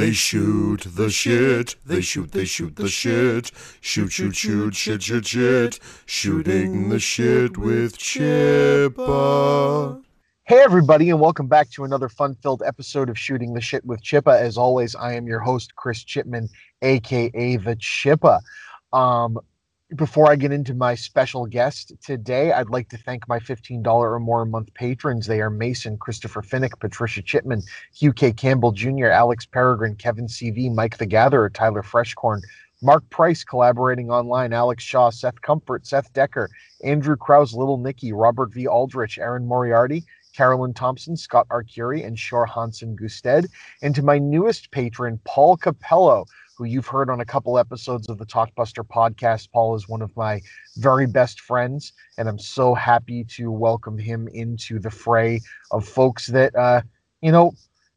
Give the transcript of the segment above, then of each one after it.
They shoot the shit. They shoot, they shoot the shit. Shoot, shoot, shoot, shit, shit, shit. Shooting the shit with Chippa. Hey, everybody, and welcome back to another fun filled episode of Shooting the Shit with Chippa. As always, I am your host, Chris Chipman, aka The Chippa. Um, before I get into my special guest today, I'd like to thank my $15 or more a month patrons. They are Mason, Christopher Finnick, Patricia Chipman, Hugh K. Campbell Jr., Alex Peregrine, Kevin CV, Mike the Gatherer, Tyler Freshcorn, Mark Price collaborating online, Alex Shaw, Seth Comfort, Seth Decker, Andrew Krause, Little Nicky, Robert V. Aldrich, Aaron Moriarty, Carolyn Thompson, Scott Arcuri, and Shore Hansen Gusted. And to my newest patron, Paul Capello, who you've heard on a couple episodes of the Talkbuster podcast. Paul is one of my very best friends, and I'm so happy to welcome him into the fray of folks that, uh, you know,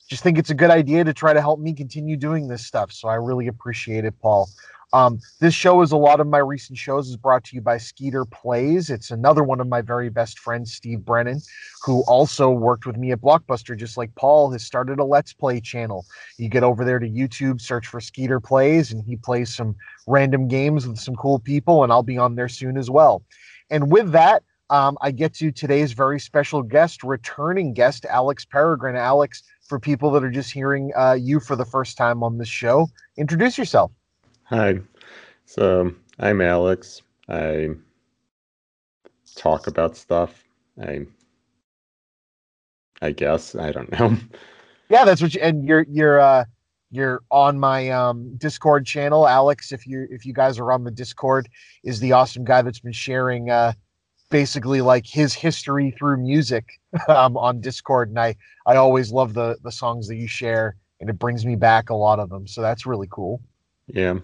just think it's a good idea to try to help me continue doing this stuff. So I really appreciate it, Paul. Um, this show, as a lot of my recent shows, is brought to you by Skeeter Plays. It's another one of my very best friends, Steve Brennan, who also worked with me at Blockbuster, just like Paul has started a Let's Play channel. You get over there to YouTube, search for Skeeter Plays, and he plays some random games with some cool people, and I'll be on there soon as well. And with that, um, I get to today's very special guest, returning guest, Alex Peregrine. Alex, for people that are just hearing uh, you for the first time on this show, introduce yourself. Hi. So I'm Alex. I talk about stuff. I I guess I don't know. Yeah, that's what you and you're you're uh you're on my um Discord channel. Alex, if you if you guys are on the Discord, is the awesome guy that's been sharing uh basically like his history through music um on Discord. And I I always love the the songs that you share and it brings me back a lot of them. So that's really cool. Yeah.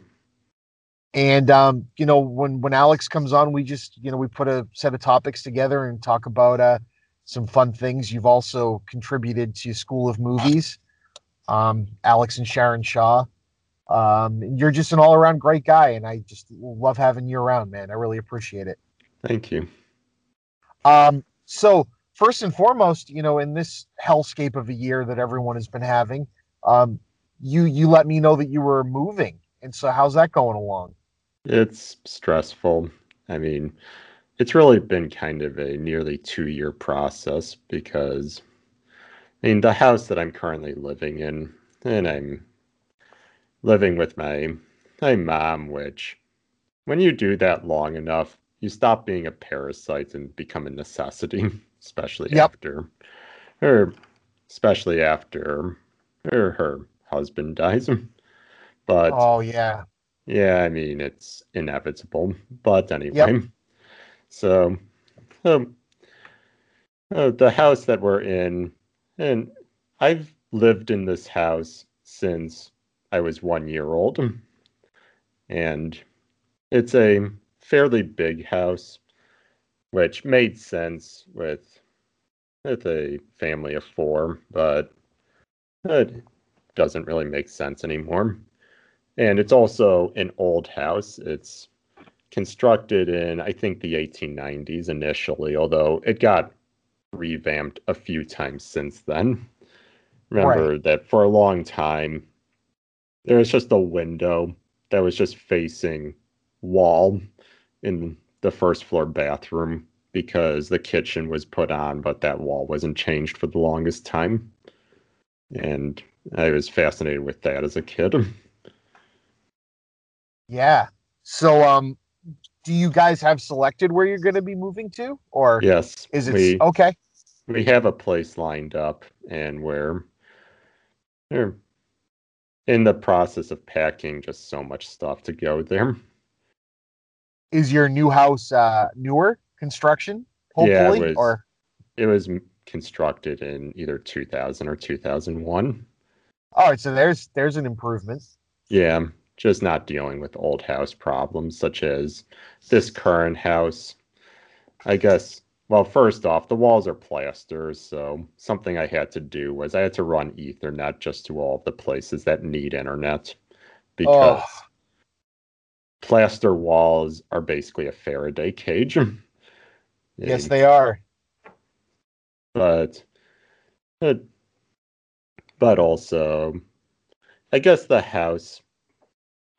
And um, you know, when when Alex comes on, we just you know we put a set of topics together and talk about uh, some fun things. You've also contributed to School of Movies, um, Alex and Sharon Shaw. Um, you're just an all around great guy, and I just love having you around, man. I really appreciate it. Thank you. Um, so first and foremost, you know, in this hellscape of a year that everyone has been having, um, you you let me know that you were moving, and so how's that going along? It's stressful. I mean, it's really been kind of a nearly two year process because, I mean, the house that I'm currently living in, and I'm living with my my mom, which when you do that long enough, you stop being a parasite and become a necessity, especially Yep. after her, especially after her, her husband dies. But Oh yeah, yeah, I mean, it's inevitable. But anyway, so um, uh, the house that we're in, and I've lived in this house since I was one year old. And it's a fairly big house, which made sense with with a family of four, but it doesn't really make sense anymore. And it's also an old house. It's constructed in, I think, the 1890s initially, although it got revamped a few times since then. Remember that for a long time, there was just a window that was just facing wall in the first floor bathroom because the kitchen was put on, but that wall wasn't changed for the longest time. And I was fascinated with that as a kid. yeah. So um, do you guys have selected where you're going to be moving to, or yes, is it we okay? we have a place lined up, and we're we're in the process of packing just so much stuff to go there. Is your new house uh, newer construction? Yeah, it was- or It was constructed in either 2000 or 2001. all right. So there's there's an improvement. Yeah, just not dealing with old house problems such as this current house. I guess, well, first off, the walls are plaster, so something I had to do was I had to run Ethernet just to all of the places that need internet because plaster walls are basically a Faraday cage. yes, they are. But, but, but also, I guess the house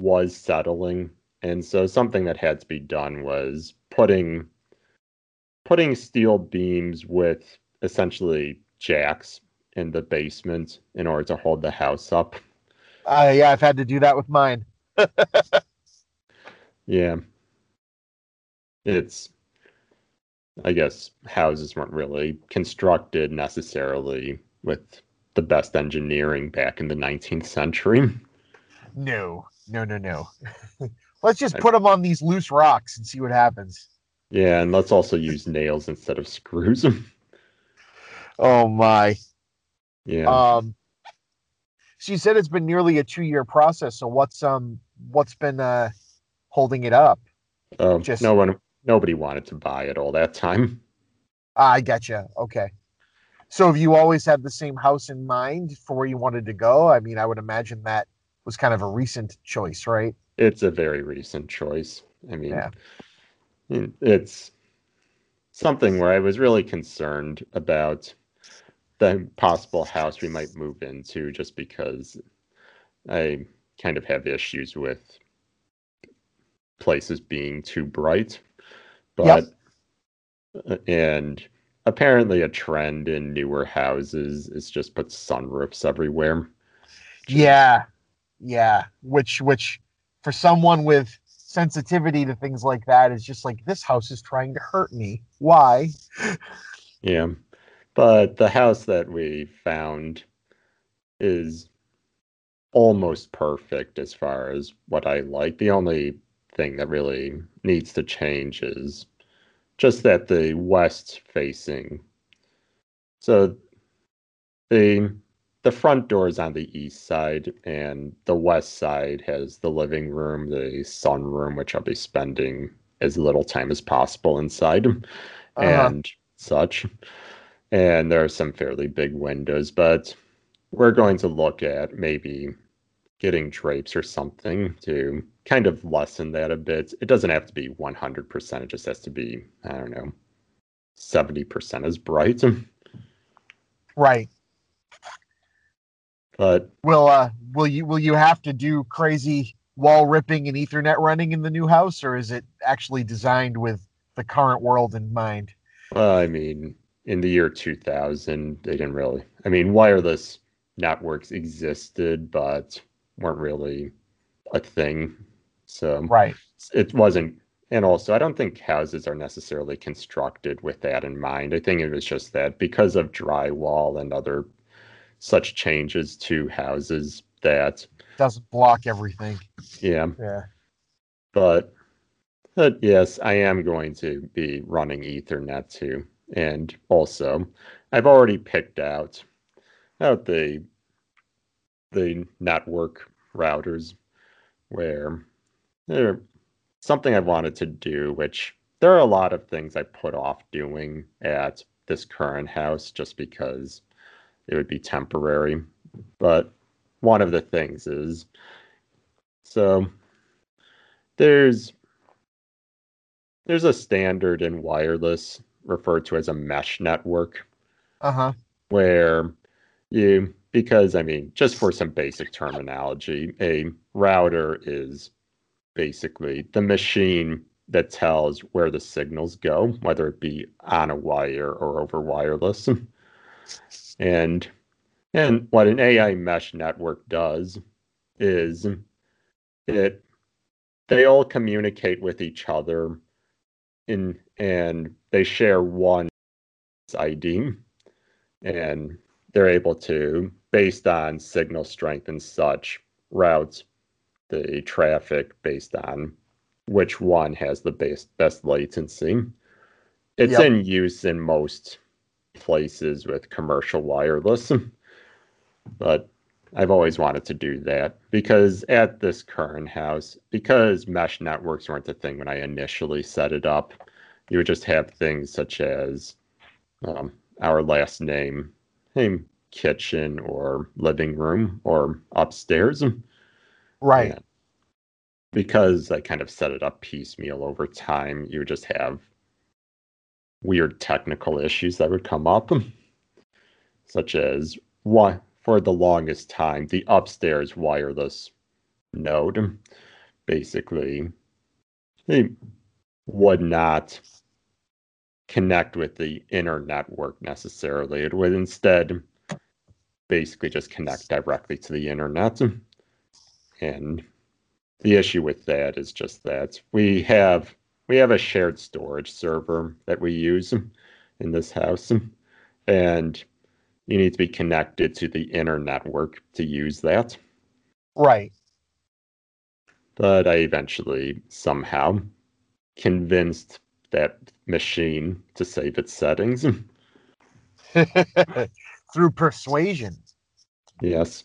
was settling, and so something that had to be done was putting putting steel beams with essentially jacks in the basement in order to hold the house up. Uh, yeah, I've had to do that with mine. yeah. It's, I guess, houses weren't really constructed necessarily with the best engineering back in the 19th century. No, no, no, no. Let's just put them on these loose rocks and see what happens. Yeah, and let's also use nails instead of screws. oh my. Yeah. Um so you said it's been nearly a two year process. So what's um what's been uh holding it up? Um, Just no one nobody wanted to buy it all that time. I gotcha. Okay. So have you always had the same house in mind for where you wanted to go? I mean, I would imagine that was kind of a recent choice, right? It's a very recent choice. I mean, yeah. it's something where I was really concerned about the possible house we might move into just because I kind of have issues with places being too bright. But yep. Uh, and apparently a trend in newer houses is just put sunroofs everywhere. Yeah. Yeah, which which for someone with sensitivity to things like that is just like this house is trying to hurt me. Why? Yeah. But the house that we found is almost perfect as far as what I like. The only thing that really needs to change is just that the west facing. So the the front door is on the east side and the west side has the living room, the sunroom, which I'll be spending as little time as possible inside uh-huh. and such and there are some fairly big windows, but we're going to look at maybe getting drapes or something to kind of lessen that a bit. It doesn't have to be 100%, it just has to be, I don't know, 70% as bright. Right. But will uh will you will you have to do crazy wall ripping and ethernet running in the new house or is it actually designed with the current world in mind? Well, I mean, in the year 2000 they didn't really i mean wireless networks existed but weren't really a thing so right it wasn't and also i don't think houses are necessarily constructed with that in mind i think it was just that because of drywall and other such changes to houses that doesn't block everything. Yeah. Yeah. But, but yes i am going to be running ethernet too. And also, I've already picked out out the the network routers where there something I wanted to do, which there are a lot of things I put off doing at this current house just because it would be temporary. But one of the things is so there's there's a standard in wireless referred to as a mesh network. Uh huh. Where you, because I mean, just for some basic terminology, a router is basically the machine that tells where the signals go, whether it be on a wire or over wireless. And and what an AI mesh network does is it they all communicate with each other in and they share one ID and they're able to, based on signal strength and such, route the traffic based on which one has the best best latency. It's yep. in use in most places with commercial wireless, but I've always wanted to do that because at this current house, because mesh networks weren't the thing when I initially set it up, you would just have things such as um, our last name, name kitchen or living room or upstairs. Right. because I kind of set it up piecemeal over time, you would just have weird technical issues that would come up, such as one for the longest time, the upstairs wireless node basically they would not connect with the inner network necessarily. It would instead basically just connect directly to the internet. And the issue with that is just that we have we have a shared storage server that we use in this house and you need to be connected to the inner network to use that. Right. But I eventually somehow convinced that machine to save its settings. Through persuasion. Yes.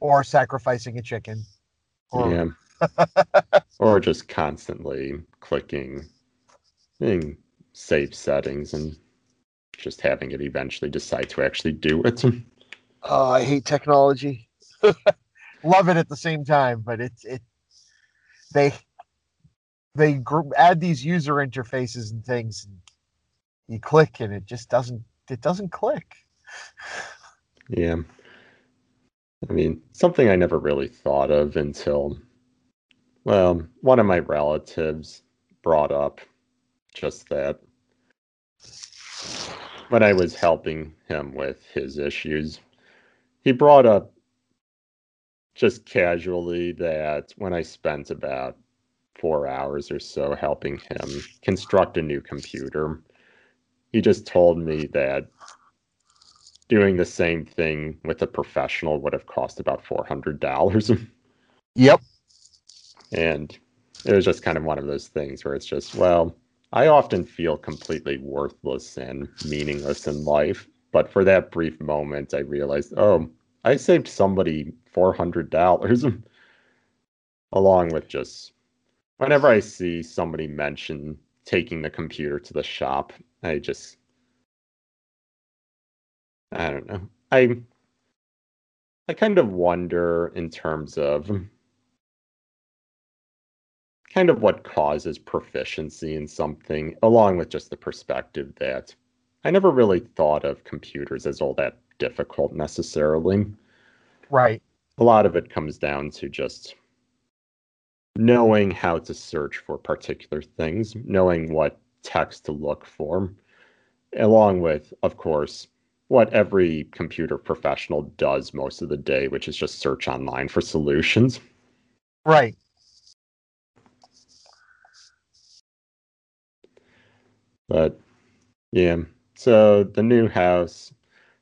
Or sacrificing a chicken. Or... Yeah. or just constantly clicking save settings and just having it eventually decide to actually do it. Oh, I hate technology. Love it at the same time, but it's it they they gr- add these user interfaces and things and you click and it just doesn't it doesn't click. Yeah. I mean, something I never really thought of until well, one of my relatives brought up just that when I was helping him with his issues. He brought up just casually that when I spent about four hours or so helping him construct a new computer, he just told me that doing the same thing with a professional would have cost about $400. Yep. And it was just kind of one of those things where it's just, well, I often feel completely worthless and meaningless in life. But for that brief moment, I realized, oh, I saved somebody $400 along with just whenever I see somebody mention taking the computer to the shop, I just, I don't know. I, I kind of wonder in terms of kind of what causes proficiency in something, along with just the perspective that I never really thought of computers as all that difficult necessarily. Right. A lot of it comes down to just knowing how to search for particular things, knowing what text to look for, along with, of course, what every computer professional does most of the day, which is just search online for solutions. Right. But yeah, so the new house,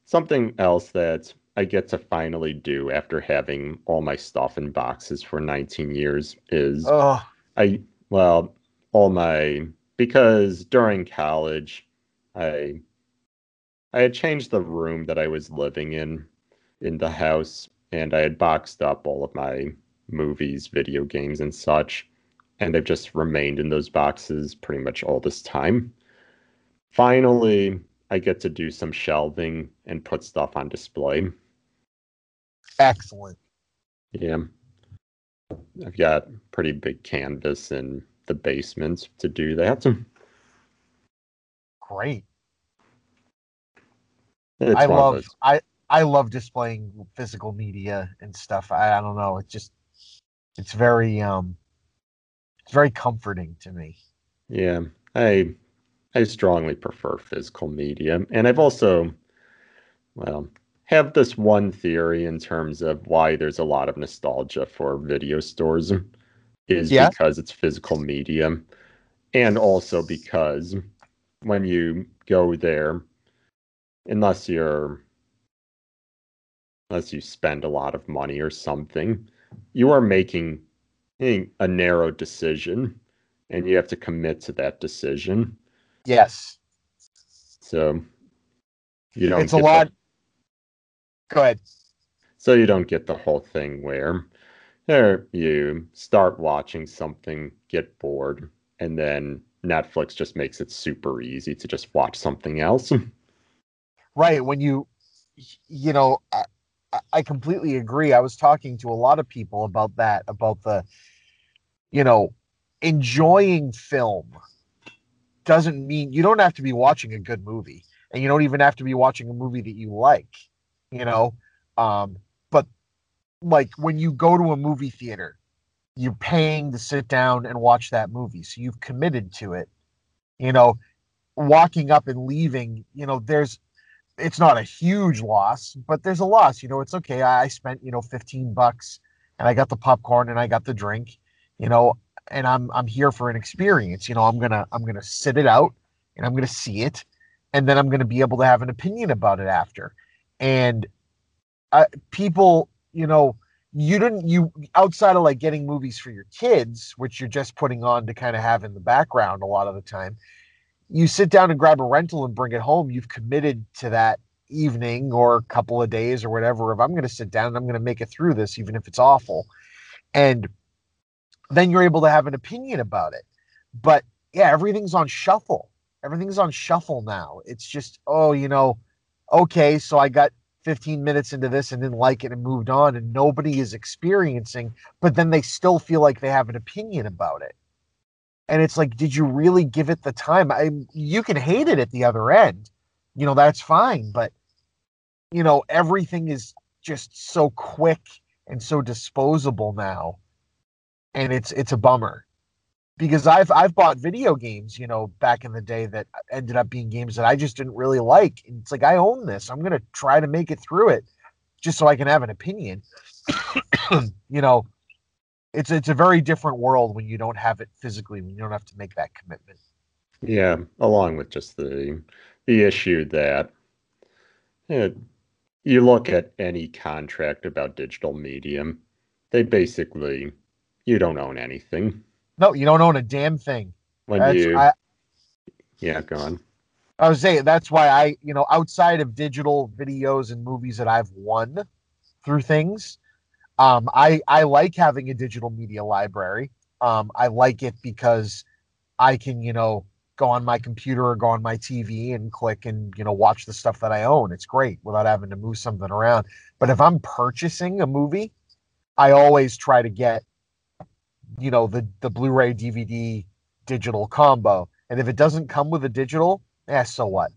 something else that I get to finally do after having all my stuff in boxes for 19 years is oh. I, well, all my, because during college, I, I had changed the room that I was living in, in the house, and I had boxed up all of my movies, video games, and such. And they've just remained in those boxes pretty much all this time finally I get to do some shelving and put stuff on display. Excellent. Yeah. I've got pretty big canvas in the basement to do that. Great. It's I love I I love displaying physical media and stuff. I, I don't know. It's just it's very um it's very comforting to me. Yeah. I I strongly prefer physical media. And I've also, well, have this one theory in terms of why there's a lot of nostalgia for video stores is yeah. because it's physical media. And also because when you go there, unless you're unless you spend a lot of money or something, you are making a narrow decision and you have to commit to that decision. Yes. So you don't. It's a lot. The, Go ahead. So you don't get the whole thing where there you start watching something, get bored, and then Netflix just makes it super easy to just watch something else. Right. When you, you know, I, I completely agree. I was talking to a lot of people about that, about the, you know, enjoying film doesn't mean you don't have to be watching a good movie and you don't even have to be watching a movie that you like, you know. Um, but like when you go to a movie theater, you're paying to sit down and watch that movie. So you've committed to it. You know, walking up and leaving, you know, there's it's not a huge loss, but there's a loss. You know, it's okay. I spent, you know, 15 bucks and I got the popcorn and I got the drink, you know, and I'm I'm here for an experience. You know, I'm gonna I'm gonna sit it out and I'm gonna see it, and then I'm gonna be able to have an opinion about it after. And uh, people, you know, you didn't you outside of like getting movies for your kids, which you're just putting on to kind of have in the background a lot of the time you sit down and grab a rental and bring it home, you've committed to that evening or a couple of days or whatever. If I'm going to sit down and I'm going to make it through this, even if it's awful, and then you're able to have an opinion about it. But yeah, everything's on shuffle. Everything's on shuffle now. It's just, oh, you know, okay, so I got 15 minutes into this and didn't like it and moved on, and nobody is experiencing, but then they still feel like they have an opinion about it and it's like did you really give it the time i you can hate it at the other end you know that's fine but you know everything is just so quick and so disposable now and it's it's a bummer. Because i've i've bought video games you know back in the day that ended up being games that i just didn't really like. And it's like i own this. I'm going to try to make it through it just so i can have an opinion. You know it's it's a very different world when you don't have it physically when you don't have to make that commitment. Yeah along with just the the issue that you, you look at any contract about digital medium they basically you don't own anything no you don't own a damn thing when that's, you I, yeah go on i was saying that's why i you know outside of digital videos and movies that i've won through things um, I I like having a digital media library. Um, I like it because I can you know go on my computer or go on my TV and click and you know watch the stuff that I own. It's great without having to move something around. But if I'm purchasing a movie, I always try to get you know the the Blu-ray DVD digital combo. And if it doesn't come with a digital, eh, so what?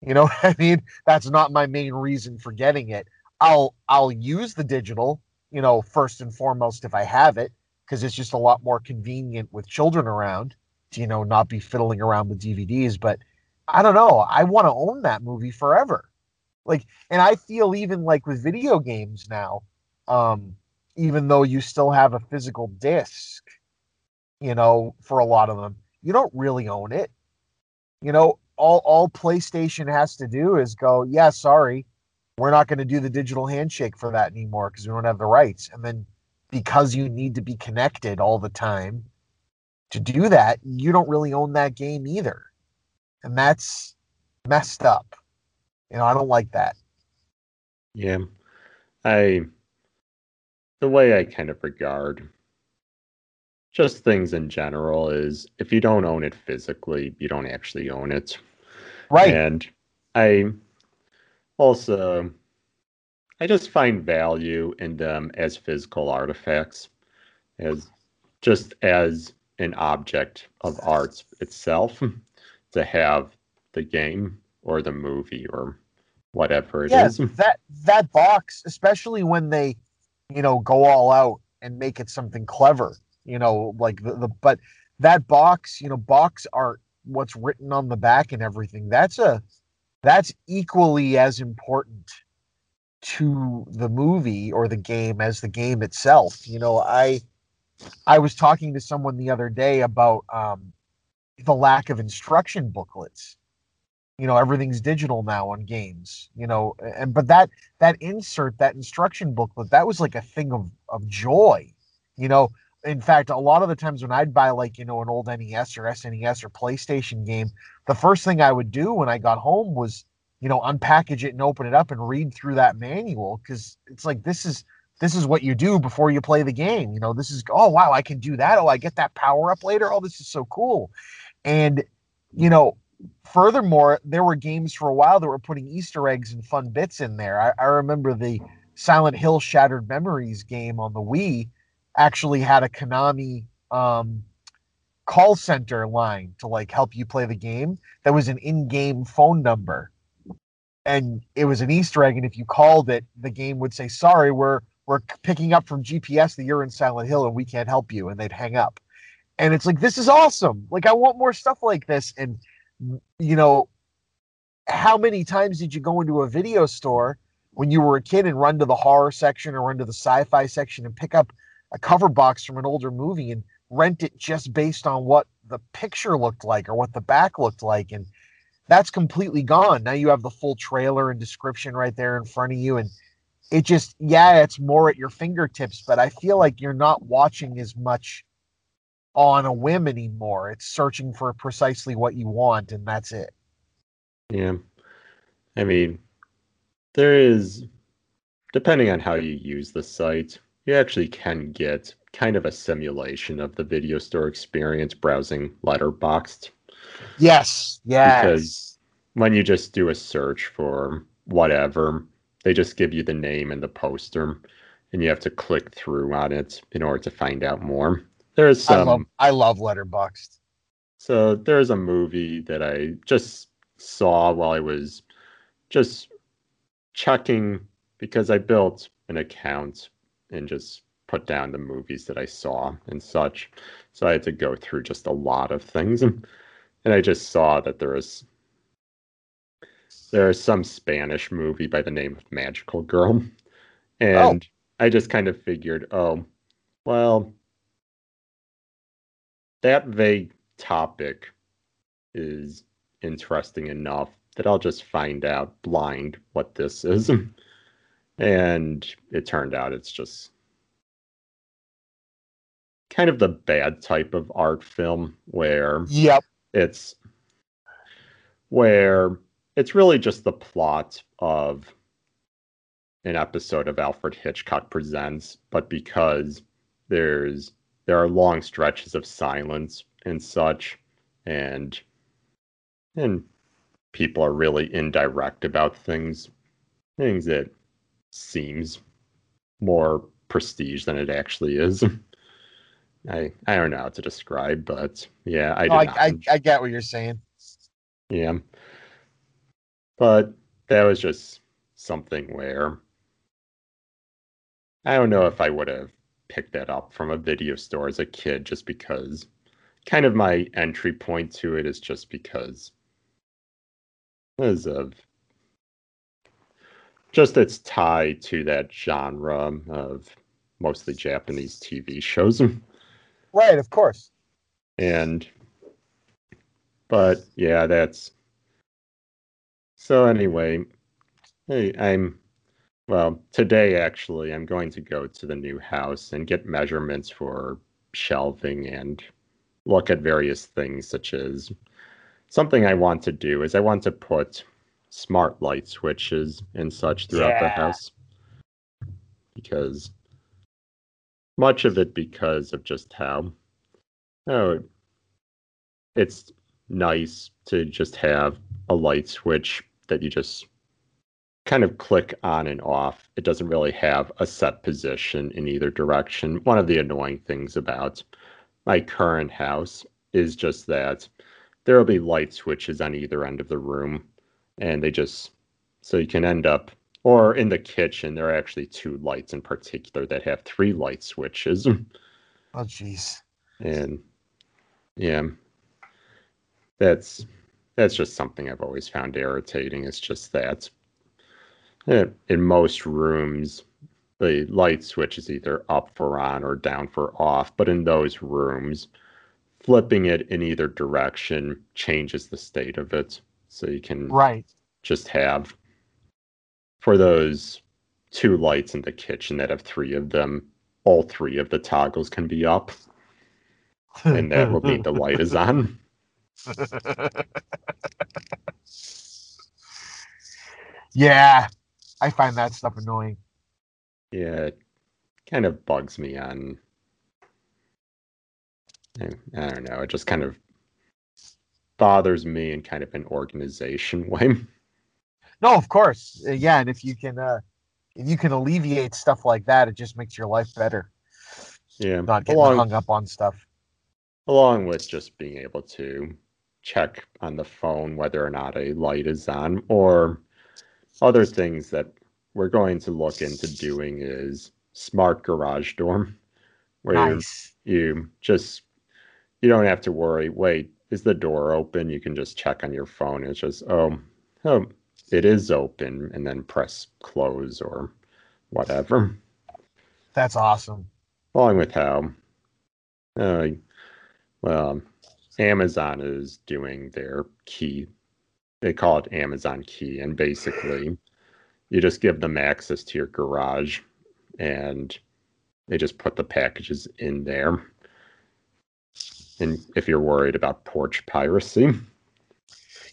You know what I mean? That's not my main reason for getting it. I'll I'll use the digital you know, first and foremost if I have it, because it's just a lot more convenient with children around to, you know, not be fiddling around with DVDs. But I don't know. I want to own that movie forever. Like, and I feel even like with video games now, um, even though you still have a physical disc, you know, for a lot of them, you don't really own it. You know, all all PlayStation has to do is go, yeah, sorry, we're not going to do the digital handshake for that anymore because we don't have the rights. And then because you need to be connected all the time to do that, you don't really own that game either. And that's messed up. You know, I don't like that. Yeah. I the way I kind of regard just things in general is if you don't own it physically, you don't actually own it. Right. And I also, I just find value in them as physical artifacts, as just as an object of arts itself, to have the game or the movie or whatever it yeah, is. That that box, especially when they, you know, go all out and make it something clever, you know, like the, the but that box, you know, box art, what's written on the back and everything, that's a that's equally as important to the movie or the game as the game itself. You know, I I was talking to someone the other day about um, the lack of instruction booklets. You know, everything's digital now on games. You know, and but that that insert, that instruction booklet, that was like a thing of of joy. You know, in fact, a lot of the times when I'd buy like, you know, an old NES or SNES or PlayStation game, the first thing I would do when I got home was, you know, unpackage it and open it up and read through that manual because it's like this is this is what you do before you play the game. You know, this is oh wow, I can do that. Oh, I get that power up later. Oh, this is so cool. And you know, furthermore, there were games for a while that were putting Easter eggs and fun bits in there. I, I remember the Silent Hill Shattered Memories game on the Wii actually had a Konami um, call center line to like help you play the game that was an in-game phone number. And it was an easter egg and if you called it the game would say sorry we're we're picking up from gps that you're in silent hill and we can't help you and they'd hang up. And it's like this is awesome. Like i want more stuff like this. And you know how many times did you go into a video store when you were a kid and run to the horror section or run to the sci-fi section and pick up a cover box from an older movie and rent it just based on what the picture looked like or what the back looked like? And that's completely gone. Now you have the full trailer and description right there in front of you and it just yeah it's more at your fingertips but i feel like you're not watching as much on a whim anymore. It's searching for precisely what you want and that's it. Yeah. I mean there is depending on how you use the site you actually can get kind of a simulation of the video store experience browsing letterboxd yes yes. Because when you just do a search for whatever they just give you the name and the poster and you have to click through on it in order to find out more there's some I love, I love letterboxd so there's a movie that i just saw while i was just checking because i built an account and just put down the movies that I saw and such. So I had to go through just a lot of things. And, and I just saw that there is there is some Spanish movie by the name of Magical Girl. Oh. And oh. I just kind of figured, oh, well, that vague topic is interesting enough that I'll just find out blind what this is. and it turned out it's just kind of the bad type of art film where yep it's where it's really just the plot of an episode of Alfred Hitchcock Presents, but because there's there are long stretches of silence and such, and and people are really indirect about things, things that seems more prestige than it actually is. I I don't know how to describe, but yeah, I oh, I, I, I get what you're saying. Yeah, but that was just something where I don't know if I would have picked that up from a video store as a kid, just because kind of my entry point to it is just because as of just its tie to that genre of mostly Japanese TV shows. Right, of course. And, but yeah, that's. So anyway, hey, I'm, well, today actually, I'm going to go to the new house and get measurements for shelving and look at various things, such as something I want to do is I want to put smart light switches and such throughout yeah. the house because much of it because of just how oh it's nice to just have a light switch that you just kind of click on and off. It doesn't really have a set position in either direction. One of the annoying things about my current house is just that there will be light switches on either end of the room and they just so you can end up or in the kitchen, there are actually two lights in particular that have three light switches. Oh, jeez. And yeah, that's that's just something I've always found irritating. It's just that in most rooms, the light switch is either up for on or down for off. But in those rooms, flipping it in either direction changes the state of it. So you can right just have for those two lights in the kitchen that have three of them, all three of the toggles can be up. And that will mean the light is on. yeah, I find that stuff annoying. Yeah, it kind of bugs me on. I, I don't know. It just kind of bothers me in kind of an organization way. No, of course, yeah, and if you can, uh, if you can alleviate stuff like that, it just makes your life better. Yeah. Not getting along, hung up on stuff. along with just being able to check on the phone whether or not a light is on or other things that we're going to look into doing is smart garage door where Nice. you just you don't have to worry wait is the door open you can just check on your phone it's just oh oh it is open and then press close or whatever That's awesome. along with how uh, well amazon is doing their key they call it amazon key and basically you just give them access to your garage and they just put the packages in there and if you're worried about porch piracy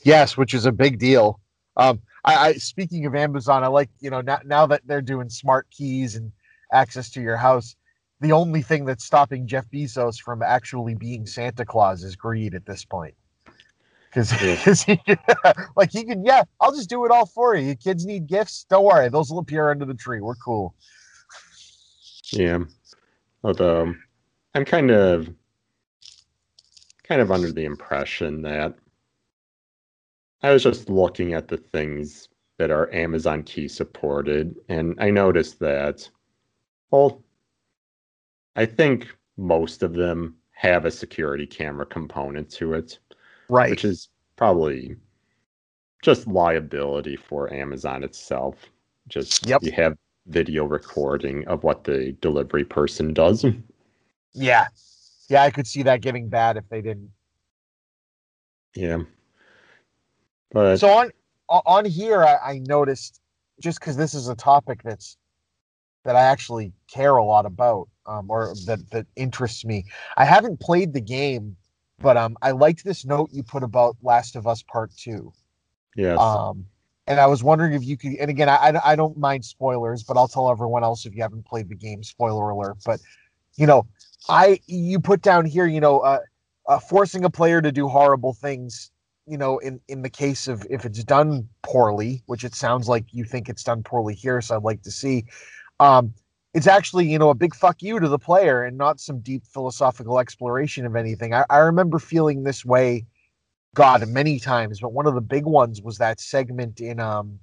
Yes, which is a big deal. Um, I, I speaking of Amazon, I like you know now now that they're doing smart keys and access to your house. The only thing that's stopping Jeff Bezos from actually being Santa Claus is greed at this point. Because Yeah. he, like he can, yeah, I'll just do it all for you. Your kids need gifts, don't worry, those will appear under the tree. We're cool. Yeah. Although um, I'm kind of kind of under the impression that I was just looking at the things that are Amazon key supported and I noticed that well I think most of them have a security camera component to it, Right. which is probably just liability for Amazon itself. Just Yep. you have video recording of what the delivery person does. yeah. Yeah, I could see that getting bad if they didn't. Yeah. But so on on here I, I noticed just because this is a topic that's that I actually care a lot about um, or that that interests me. I haven't played the game, but um, I liked this note you put about Last of Us Part Two. yes. Um, and I was wondering if you could. And again, I I- don't mind spoilers, but I'll tell everyone else if you haven't played the game. Spoiler alert! But you know, I you put down here, you know, uh, uh, forcing a player to do horrible things. You know, in in the case of if it's done poorly, which it sounds like you think it's done poorly here, so I'd like to see. Um, it's actually you know a big fuck you to the player and not some deep philosophical exploration of anything. I, I remember feeling this way God many times, but one of the big ones was that segment in um,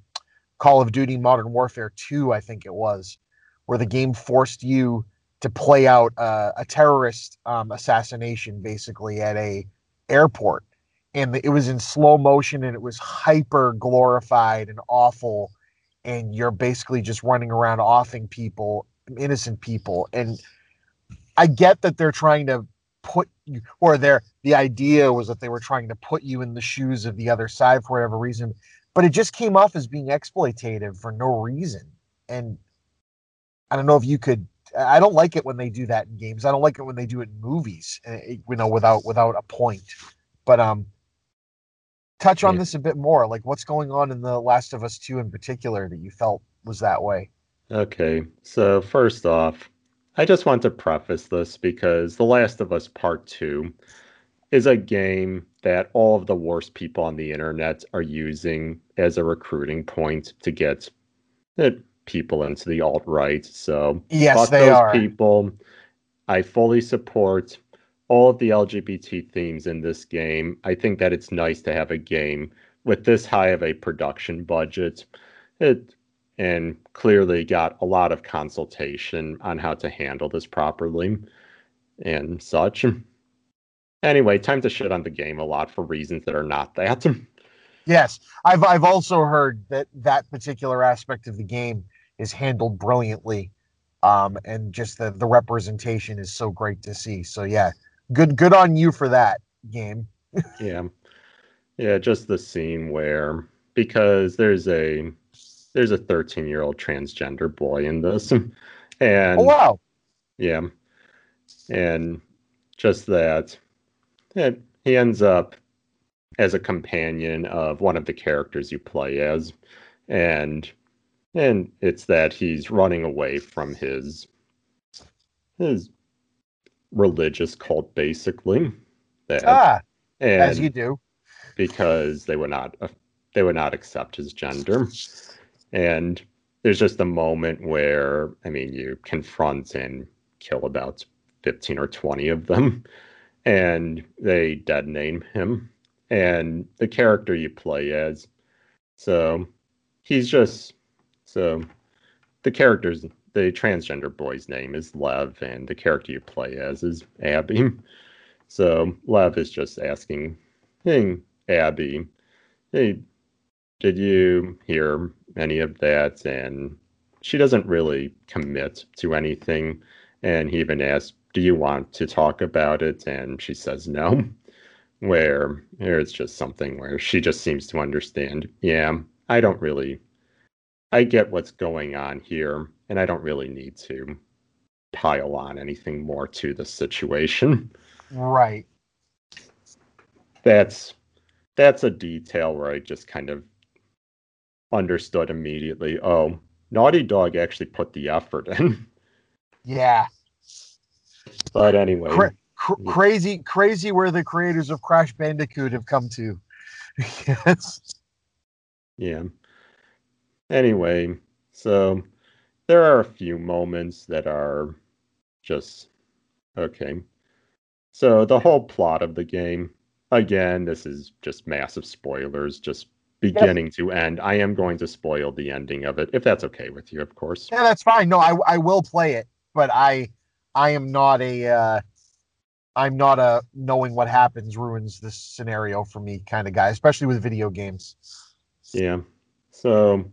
Call of Duty Modern Warfare 2, I think it was, where the game forced you to play out uh, a terrorist um, assassination basically at a airport, and it was in slow motion and it was hyper glorified and awful, and you're basically just running around offing people, innocent people, and I get that they're trying to put you or their the idea was that they were trying to put you in the shoes of the other side for whatever reason but it just came off as being exploitative for no reason. And i don't know if you could i don't like it when they do that in games. I don't like it when they do it in movies uh, you know without without a point. But um touch on Yeah. this a bit more. Like what's going on in the last of us 2 in particular that you felt was that way Okay, so first off, I just want to preface this because The Last of Us Part 2 is a game that all of the worst people on the internet are using as a recruiting point to get people into the alt right. So, yes fuck they those are people. I fully support all of the LGBT themes in this game. I think that it's nice to have a game with this high of a production budget. It and clearly got a lot of consultation on how to handle this properly and such. Anyway, time to shit on the game a lot for reasons that are not that. Yes, I've I've also heard that that particular aspect of the game is handled brilliantly, um, and just the the representation is so great to see. So yeah, good good on you for that game. yeah. Yeah, just the scene where because there's a there's a 13 year old transgender boy in this. And Oh wow, yeah. And just that yeah, he ends up as a companion of one of the characters you play as. And and it's that he's running away from his his religious cult basically. That ah, as you do. because they would not they would not accept his gender and there's just a moment where I mean you confront and kill about 15 or 20 of them and they dead name him. And the character you play as so he's just so the character's the transgender boy's name is Lev and the character you play as is Abby. So Lev is just asking hey Abby hey did you hear any of that? And she doesn't really commit to anything. And he even asks, Do you want to talk about it? And she says no. Where it's just something where she just seems to understand, yeah, I don't really, I get what's going on here, and I don't really need to pile on anything more to the situation. Right. That's that's a detail where I just kind of understood immediately. Oh, Naughty Dog actually put the effort in. Yeah. But anyway, Cra- cr- crazy, crazy where the creators of Crash Bandicoot have come to. yes. Yeah. Anyway, so there are a few moments that are just okay. So the whole plot of the game, again, this is just massive spoilers. Just beginning to end. I am going to spoil the ending of it, if that's okay with you, of course. Yeah, that's fine. No, I I will play it, but I I am not a uh I'm not a knowing what happens ruins this scenario for me kind of guy, especially with video games. Yeah. So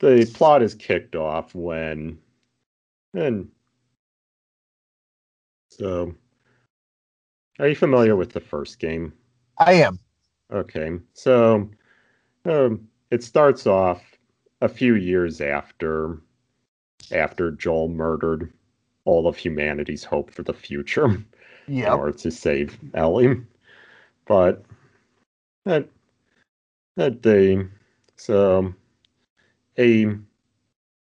the plot is kicked off when and so are you familiar with the first game? I am. Okay. So um, it starts off a few years after after Joel murdered all of humanity's hope for the future in order to save Ellie. But that that day, so a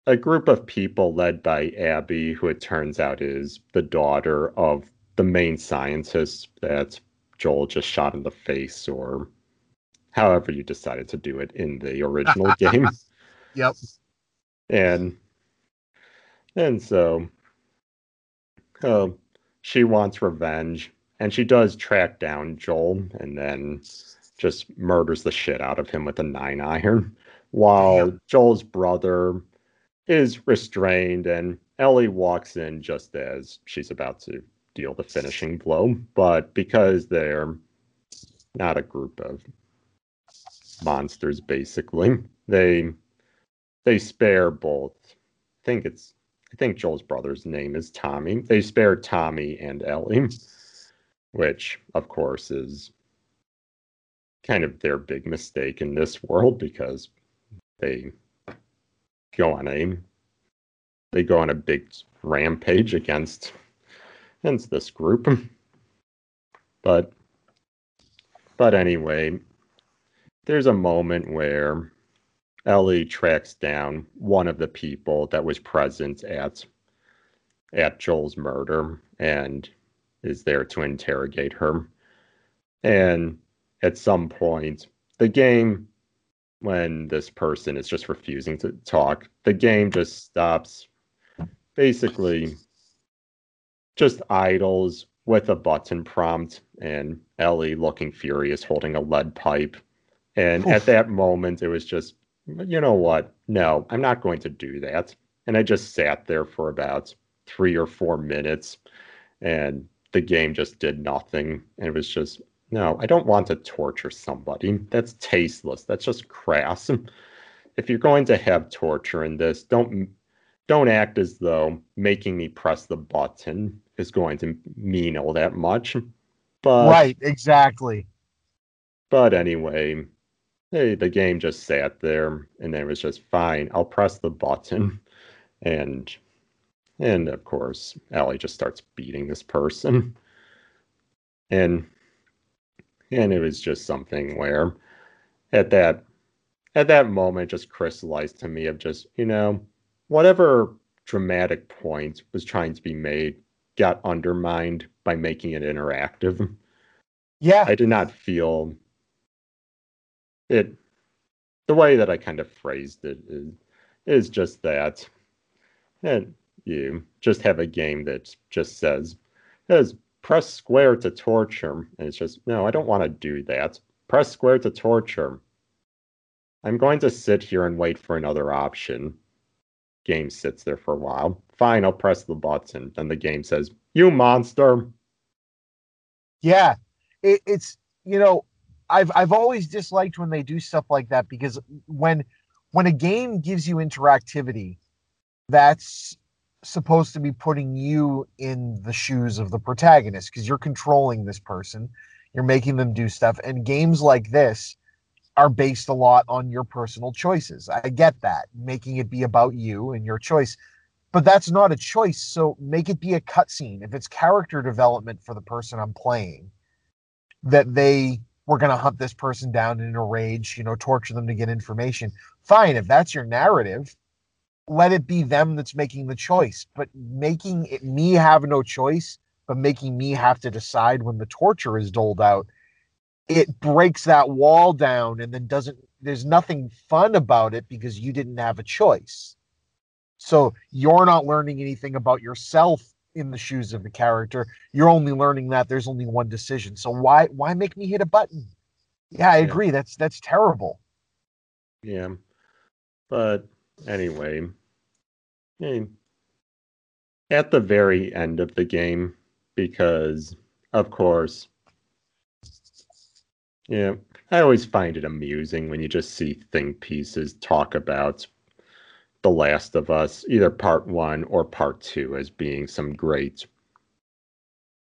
a group of people led by Abby, who it turns out is the daughter of the main scientist that Joel just shot in the face or however you decided to do it in the original game. Yep. And and so uh, she wants revenge and she does track down Joel and then just murders the shit out of him with a nine iron while yep. Joel's brother is restrained and Ellie walks in just as she's about to deal the finishing blow but because they're not a group of monsters basically. They they spare both. I think it's I think Joel's brother's name is Tommy. They spare Tommy and Ellie, which of course is kind of their big mistake in this world because they go on a they go on a big rampage against against this group. But but anyway, there's a moment where Ellie tracks down one of the people that was present at at Joel's murder and is there to interrogate her. And at some point, the game, when this person is just refusing to talk, the game just stops, basically, just idles with a button prompt and Ellie looking furious, holding a lead pipe and Oof. at that moment, it was just, you know what? No, I'm not going to do that. And I just sat there for about three or four minutes, and the game just did nothing. And it was just, no, I don't want to torture somebody. That's tasteless. That's just crass. If you're going to have torture in this, don't don't act as though making me press the button is going to mean all that much. But right, exactly. But anyway, hey, the game just sat there and it was just fine. I'll press the button and and of course Ellie just starts beating this person. And and it was just something where at that at that moment just crystallized to me of just, you know, whatever dramatic point was trying to be made got undermined by making it interactive. Yeah. I did not feel it the way that I kind of phrased it is is just that. And you just have a game that just says, says press square to torture. And it's just, no, I don't want to do that. Press square to torture. I'm going to sit here and wait for another option. Game sits there for a while. Fine, I'll press the button. And the game says, You monster. Yeah. It, it's, you know, I've I've always disliked when they do stuff like that because when when a game gives you interactivity, that's supposed to be putting you in the shoes of the protagonist because you're controlling this person, you're making them do stuff, and games like this are based a lot on your personal choices. I get that, making it be about you and your choice. But that's not a choice, so make it be a cutscene. If it's character development for the person I'm playing, that they were going to hunt this person down in a rage, you know, torture them to get information. Fine, if that's your narrative, let it be them that's making the choice. But making it me have no choice, but making me have to decide when the torture is doled out, it breaks that wall down and then doesn't there's nothing fun about it because you didn't have a choice. So you're not learning anything about yourself in the shoes of the character. You're only learning that there's only one decision. So why why make me hit a button? Yeah, I yeah. agree. That's that's terrible. Yeah. But anyway, at the very end of the game, because of course, yeah, I always find it amusing when you just see think pieces talk about The Last of Us, either part one or part two, as being some great,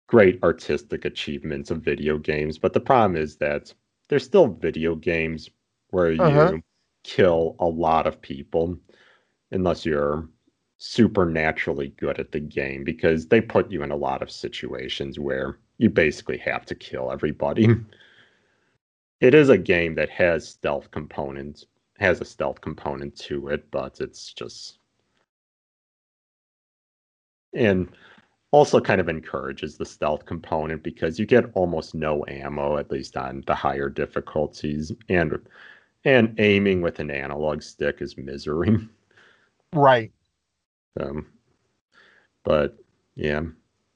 great artistic achievements of video games. But the problem is that there's still video games where uh-huh. you kill a lot of people unless you're supernaturally good at the game because they put you in a lot of situations where you basically have to kill everybody. it is a game that has stealth components, has a stealth component to it, but it's just and also kind of encourages the stealth component because you get almost no ammo at least on the higher difficulties and and aiming with an analog stick is misery. Right. Um, but yeah.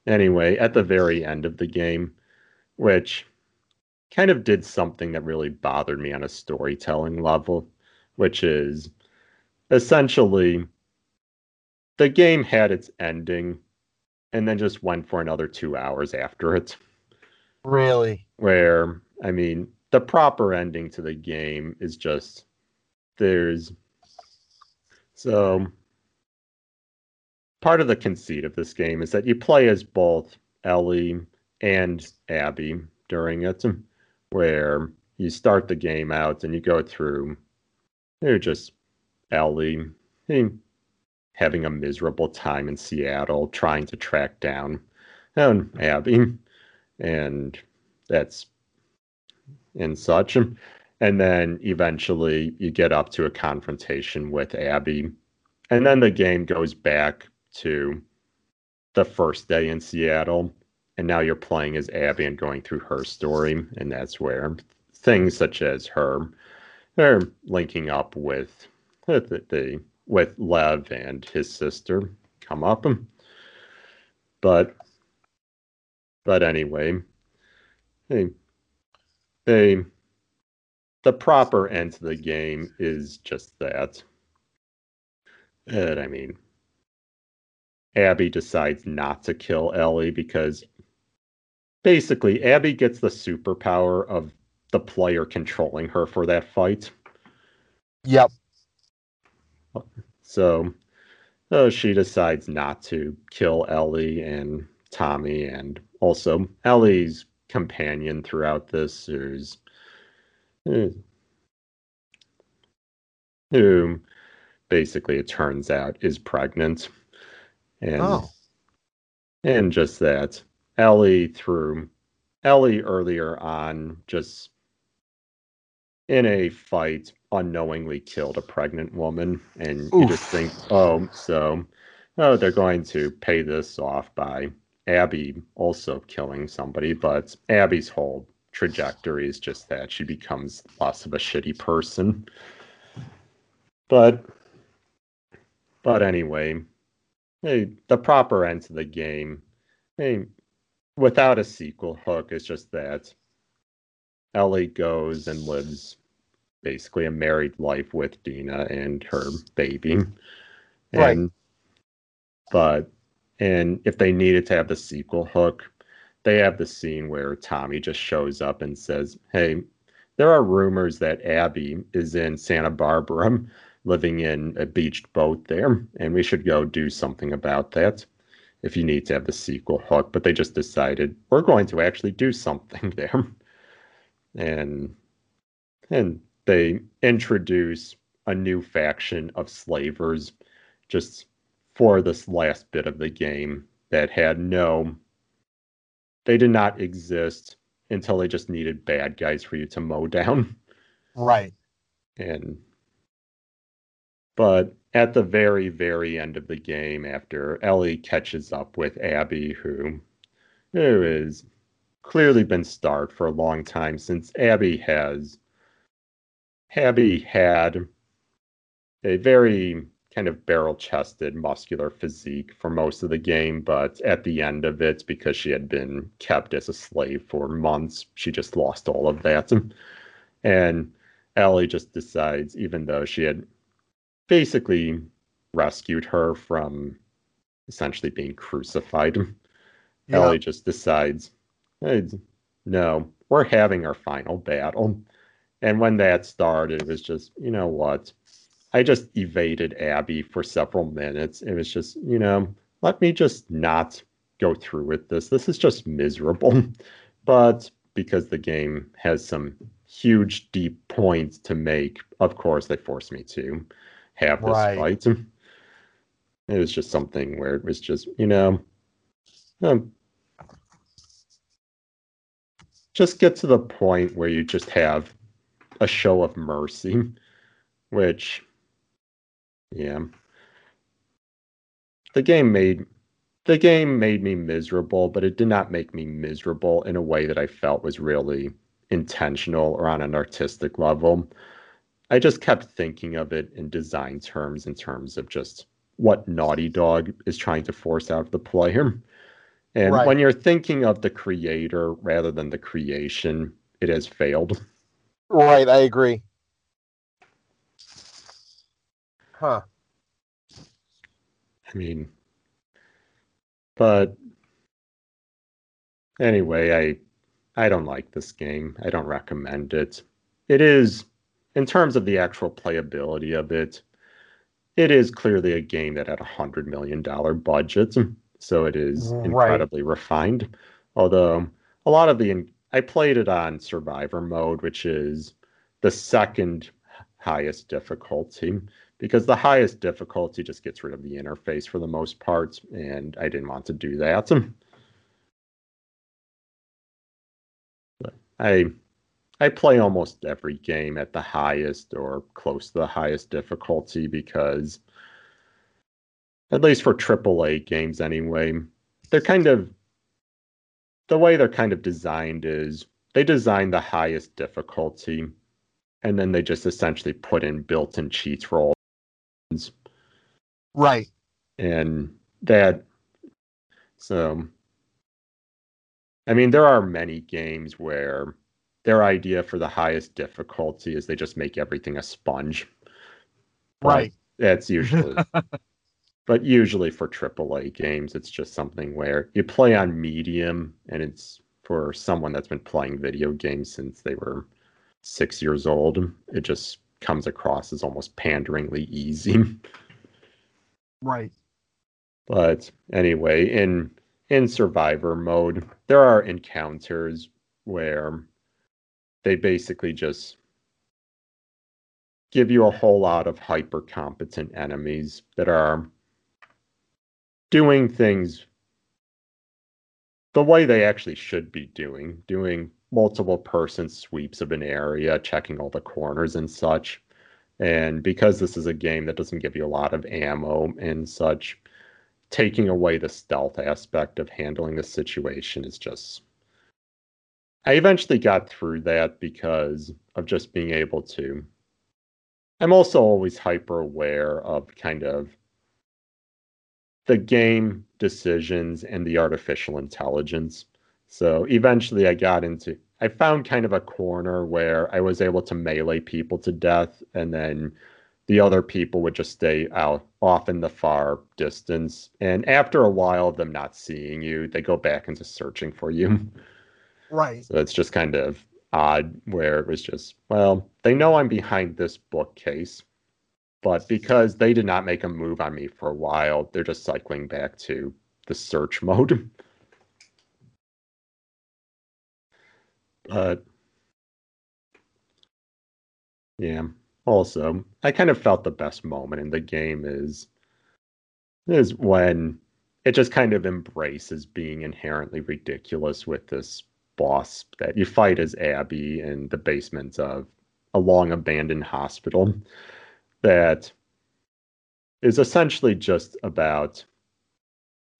Anyway, at the very end of the game, which kind of did something that really bothered me on a storytelling level, which is essentially the game had its ending and then just went for another two hours after it. Really? Where, I mean, the proper ending to the game is just there's so part of the conceit of this game is that you play as both Ellie and Abby during it, where you start the game out and you go through, you're just Ellie having a miserable time in Seattle trying to track down and Abby, and that's and such. And then eventually you get up to a confrontation with Abby. And then the game goes back to the first day in Seattle, and now you're playing as Abby and going through her story, and that's where things such as her, her linking up with uh, the, the with Lev and his sister come up. But but anyway, they they the proper end to the game is just that. And I mean, Abby decides not to kill Ellie because basically Abby gets the superpower of the player controlling her for that fight. Yep. So, so she decides not to kill Ellie and Tommy, and also Ellie's companion throughout this is uh, who basically it turns out is pregnant and oh. and just that Ellie through Ellie earlier on just in a fight unknowingly killed a pregnant woman and Oof. you just think oh so oh they're going to pay this off by Abby also killing somebody but Abby's whole trajectory is just that she becomes less of a shitty person but but anyway, hey, the proper end to the game, hey, without a sequel hook, it's just that Ellie goes and lives basically a married life with Dina and her baby. Hmm. Right. And, But and if they needed to have the sequel hook, they have the scene where Tommy just shows up and says, "Hey, there are rumors that Abby is in Santa Barbara, living in a beached boat there, and we should go do something about that." If you need to have the sequel hook, but they just decided we're going to actually do something there, and and they introduce a new faction of slavers just for this last bit of the game that had no they did not exist until they just needed bad guys for you to mow down Right. and but at the very very end of the game after ellie catches up with abby who who is clearly been starved for a long time since abby has abby had a very kind of barrel chested, muscular physique for most of the game, but at the end of it, because she had been kept as a slave for months, she just lost all of that. And Ellie just decides, even though she had basically rescued her from essentially being crucified, Yeah. Ellie just decides, hey, no, we're having our final battle. And when that started, it was just, you know what? I just evaded Abby for several minutes. It was just, you know, let me just not go through with this. This is just miserable. But because the game has some huge, deep points to make, of course, they forced me to have this Right. fight. It was just something where it was just, you know, um, just get to the point where you just have a show of mercy, which, yeah, the game made the game made me miserable, but it did not make me miserable in a way that I felt was really intentional or on an artistic level. I just kept thinking of it in design terms, in terms of just what Naughty Dog is trying to force out of the player. And Right. when you're thinking of the creator rather than the creation, it has failed. Right. I agree. Huh. I mean, but anyway, I I don't like this game. I don't recommend it. It is in terms of the actual playability of it, it is clearly a game that had a hundred million dollar budget, so it is mm, Right. incredibly refined. Although a lot of the I played it on survivor mode, which is the second highest difficulty because the highest difficulty just gets rid of the interface for the most part, and I didn't want to do that. But I I play almost every game at the highest or close to the highest difficulty because at least for AAA games anyway, they're kind of the way they're kind of designed is they design the highest difficulty and then they just essentially put in built-in cheats for all Right. and that so i mean there are many games where their idea for the highest difficulty is they just make everything a sponge But Right. that's usually but usually for AAA games it's just something where you play on medium and it's for someone that's been playing video games since they were 6 years old it just comes across as almost panderingly easy Right. But anyway, in in survivor mode, there are encounters where they basically just give you a whole lot of hyper competent enemies that are doing things the way they actually should be doing, doing multiple person sweeps of an area, checking all the corners and such. And because this is a game that doesn't give you a lot of ammo and such, taking away the stealth aspect of handling the situation is just. I eventually got through that because of just being able to. I'm also always hyper aware of kind of the game decisions and the artificial intelligence. So eventually I got into I found kind of a corner where I was able to melee people to death and then the other people would just stay out off in the far distance. And after a while of them not seeing you, they go back into searching for you. Right. So it's just kind of odd where it was just, well, they know I'm behind this bookcase, but because they did not make a move on me for a while, they're just cycling back to the search mode. but yeah. Also, I kind of felt the best moment in the game is is when it just kind of embraces being inherently ridiculous with this boss that you fight as Abby in the basement of a long abandoned hospital that is essentially just about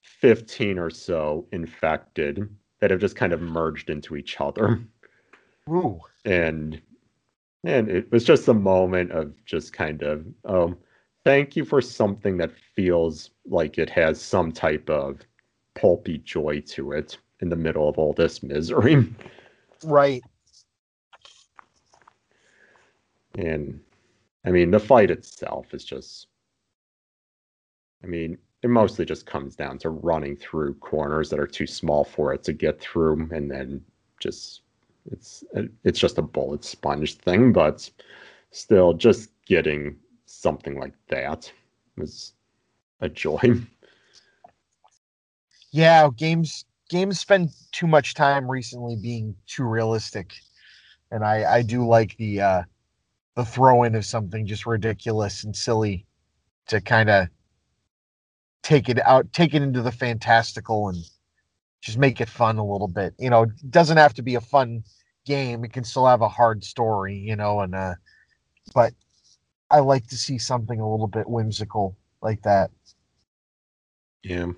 15 or so infected that have just kind of merged into each other. Ooh. And and it was just a moment of just kind of um thank you for something that feels like it has some type of pulpy joy to it in the middle of all this misery. Right. And I mean, the fight itself is just, I mean, it mostly just comes down to running through corners that are too small for it to get through, and then just it's it's just a bullet sponge thing. But still, just getting something like that was a joy. Yeah, games games spend too much time recently being too realistic, and I I do like the uh the throw in of something just ridiculous and silly to kind of take it out, take it into the fantastical and just make it fun a little bit. You know, it doesn't have to be a fun game. It can still have a hard story, you know, and uh but I like to see something a little bit whimsical like that. Yeah.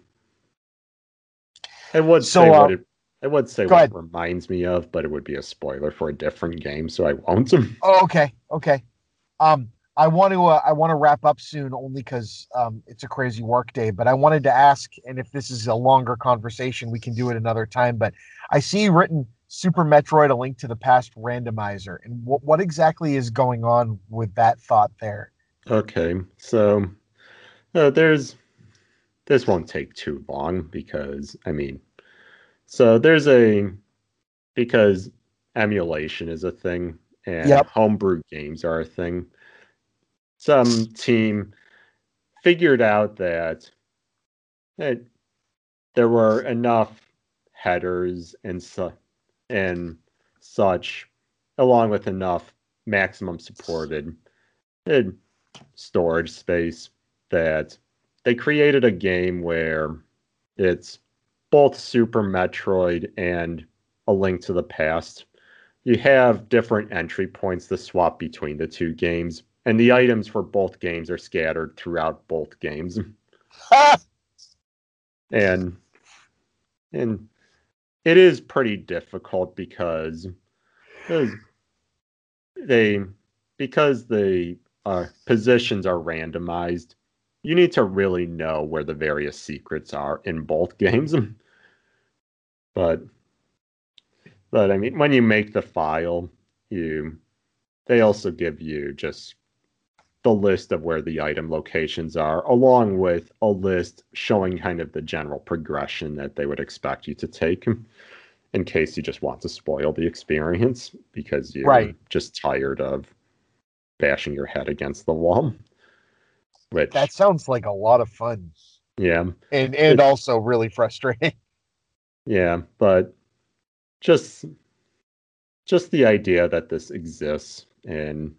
I would So, say uh, what it I would say go what ahead. it reminds me of, but it would be a spoiler for a different game, so I won't. Oh, okay, okay. Um, I want to uh, I want to wrap up soon, only because um, it's a crazy work day. But I wanted to ask, and if this is a longer conversation, we can do it another time. But I see written Super Metroid: A Link to the Past randomizer, and what what exactly is going on with that thought there? Okay, so uh, there's this won't take too long because I mean, so there's a because emulation is a thing and Yep. homebrew games are a thing. Some team figured out that it, there were enough headers and su- and such, along with enough maximum supported storage space that they created a game where it's both Super Metroid and A Link to the Past. You have different entry points to swap between the two games, and the items for both games are scattered throughout both games. And and it is pretty difficult because because they because the uh, positions are randomized you need to really know where the various secrets are in both games. But but I mean when you make the file, you they also give you just the list of where the item locations are, along with a list showing kind of the general progression that they would expect you to take in case you just want to spoil the experience because you're Right. just tired of bashing your head against the wall. Which That sounds like a lot of fun, yeah, and and also really frustrating. Yeah, but just just the idea that this exists and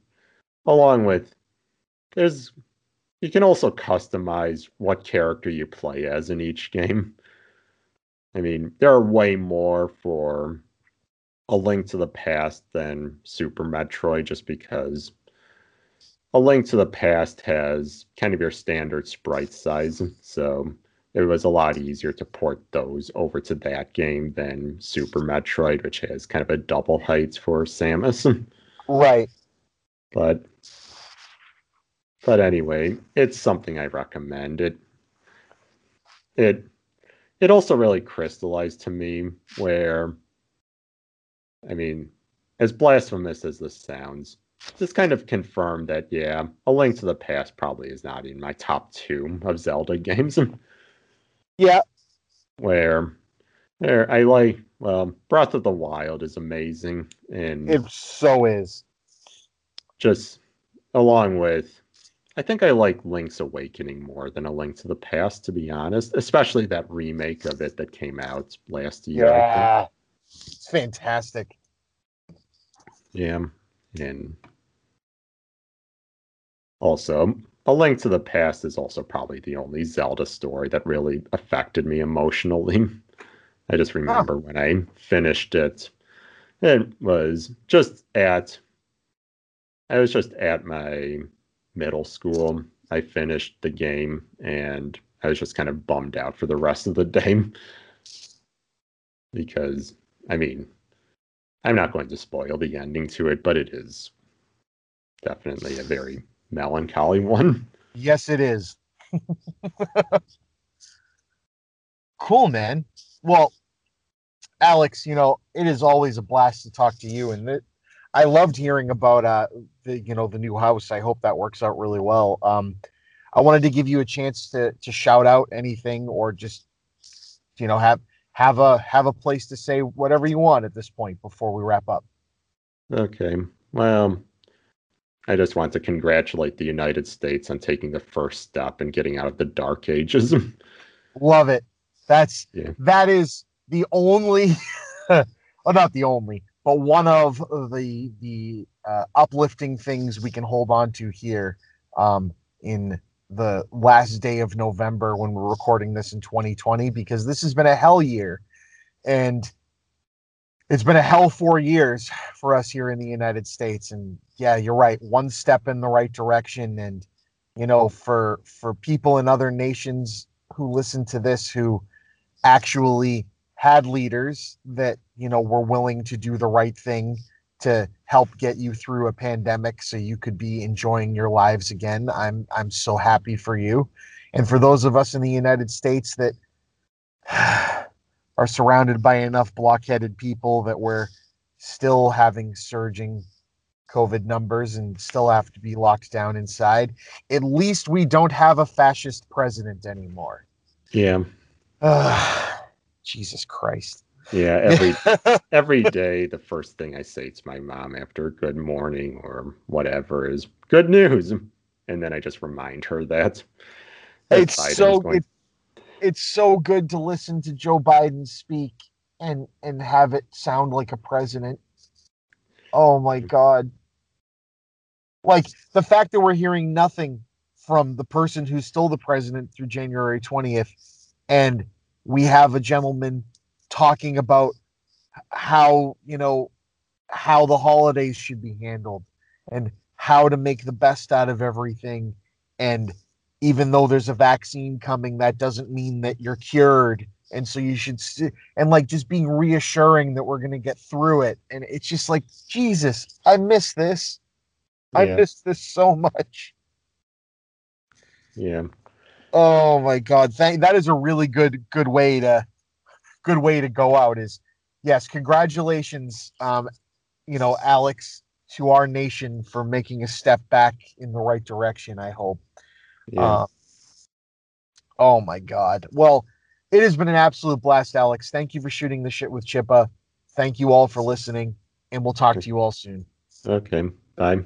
along with there's you can also customize what character you play as in each game. I mean, there are way more for a link to the past than Super Metroid just because a link to the past has kind of your standard sprite size, so it was a lot easier to port those over to that game than Super Metroid, which has kind of a double height for Samus. right. but but anyway, it's something I recommend. It it it also really crystallized to me where I mean, as blasphemous as this sounds, this kind of confirmed that yeah, A Link to the Past probably is not in my top two of Zelda games. Yeah. Where there I like well, Breath of the Wild is amazing and it so is. Just along with I think I like Link's Awakening more than A Link to the Past, to be honest. Especially that remake of it that came out last year. Yeah, it's fantastic. Yeah, and also A Link to the Past is also probably the only Zelda story that really affected me emotionally. I just remember oh. when I finished it, it was just at I was just at my middle school. I finished the game and I was just kind of bummed out for the rest of the day. because, I mean, I'm not going to spoil the ending to it, but it is definitely a very melancholy one. Yes, it is. cool, man. Well, Alex, you know, it is always a blast to talk to you. And I loved hearing about uh, the you know the new house. I hope that works out really well. Um, I wanted to give you a chance to to shout out anything or just you know have have a have a place to say whatever you want at this point before we wrap up. Okay. Well, I just want to congratulate the United States on taking the first step and getting out of the dark ages. Love it. That's yeah. that is the only well not the only but one of the the uh, uplifting things we can hold on to here um, in the last day of November when we're recording this in 2020 because this has been a hell year and it's been a hell four years for us here in the United States and yeah you're right one step in the right direction. And you know for for people in other nations who listen to this who actually had leaders that you know were willing to do the right thing to help get you through a pandemic so you could be enjoying your lives again i'm i'm so happy for you. And for those of us in the united states that are surrounded by enough blockheaded people that we're still having surging covid numbers and still have to be locked down inside at least we don't have a fascist president anymore yeah Jesus Christ. Yeah, every every day the first thing I say to my mom after good morning or whatever is good news. And then I just remind her that. It's so going... it, it's so good to listen to Joe Biden speak and and have it sound like a president. Oh my god. Like the fact that we're hearing nothing from the person who's still the president through January 20th and we have a gentleman talking about how you know how the holidays should be handled and how to make the best out of everything and even though there's a vaccine coming that doesn't mean that you're cured and so you should st- and like just being reassuring that we're going to get through it and it's just like jesus i miss this yeah. i miss this so much yeah Oh my God! Thank that is a really good good way to good way to go out. Is yes, congratulations, um, you know, Alex, to our nation for making a step back in the right direction. I hope. Yeah. Uh, oh my God! Well, it has been an absolute blast, Alex. Thank you for shooting the shit with Chippa. Thank you all for listening, and we'll talk to you all soon. Okay. Bye.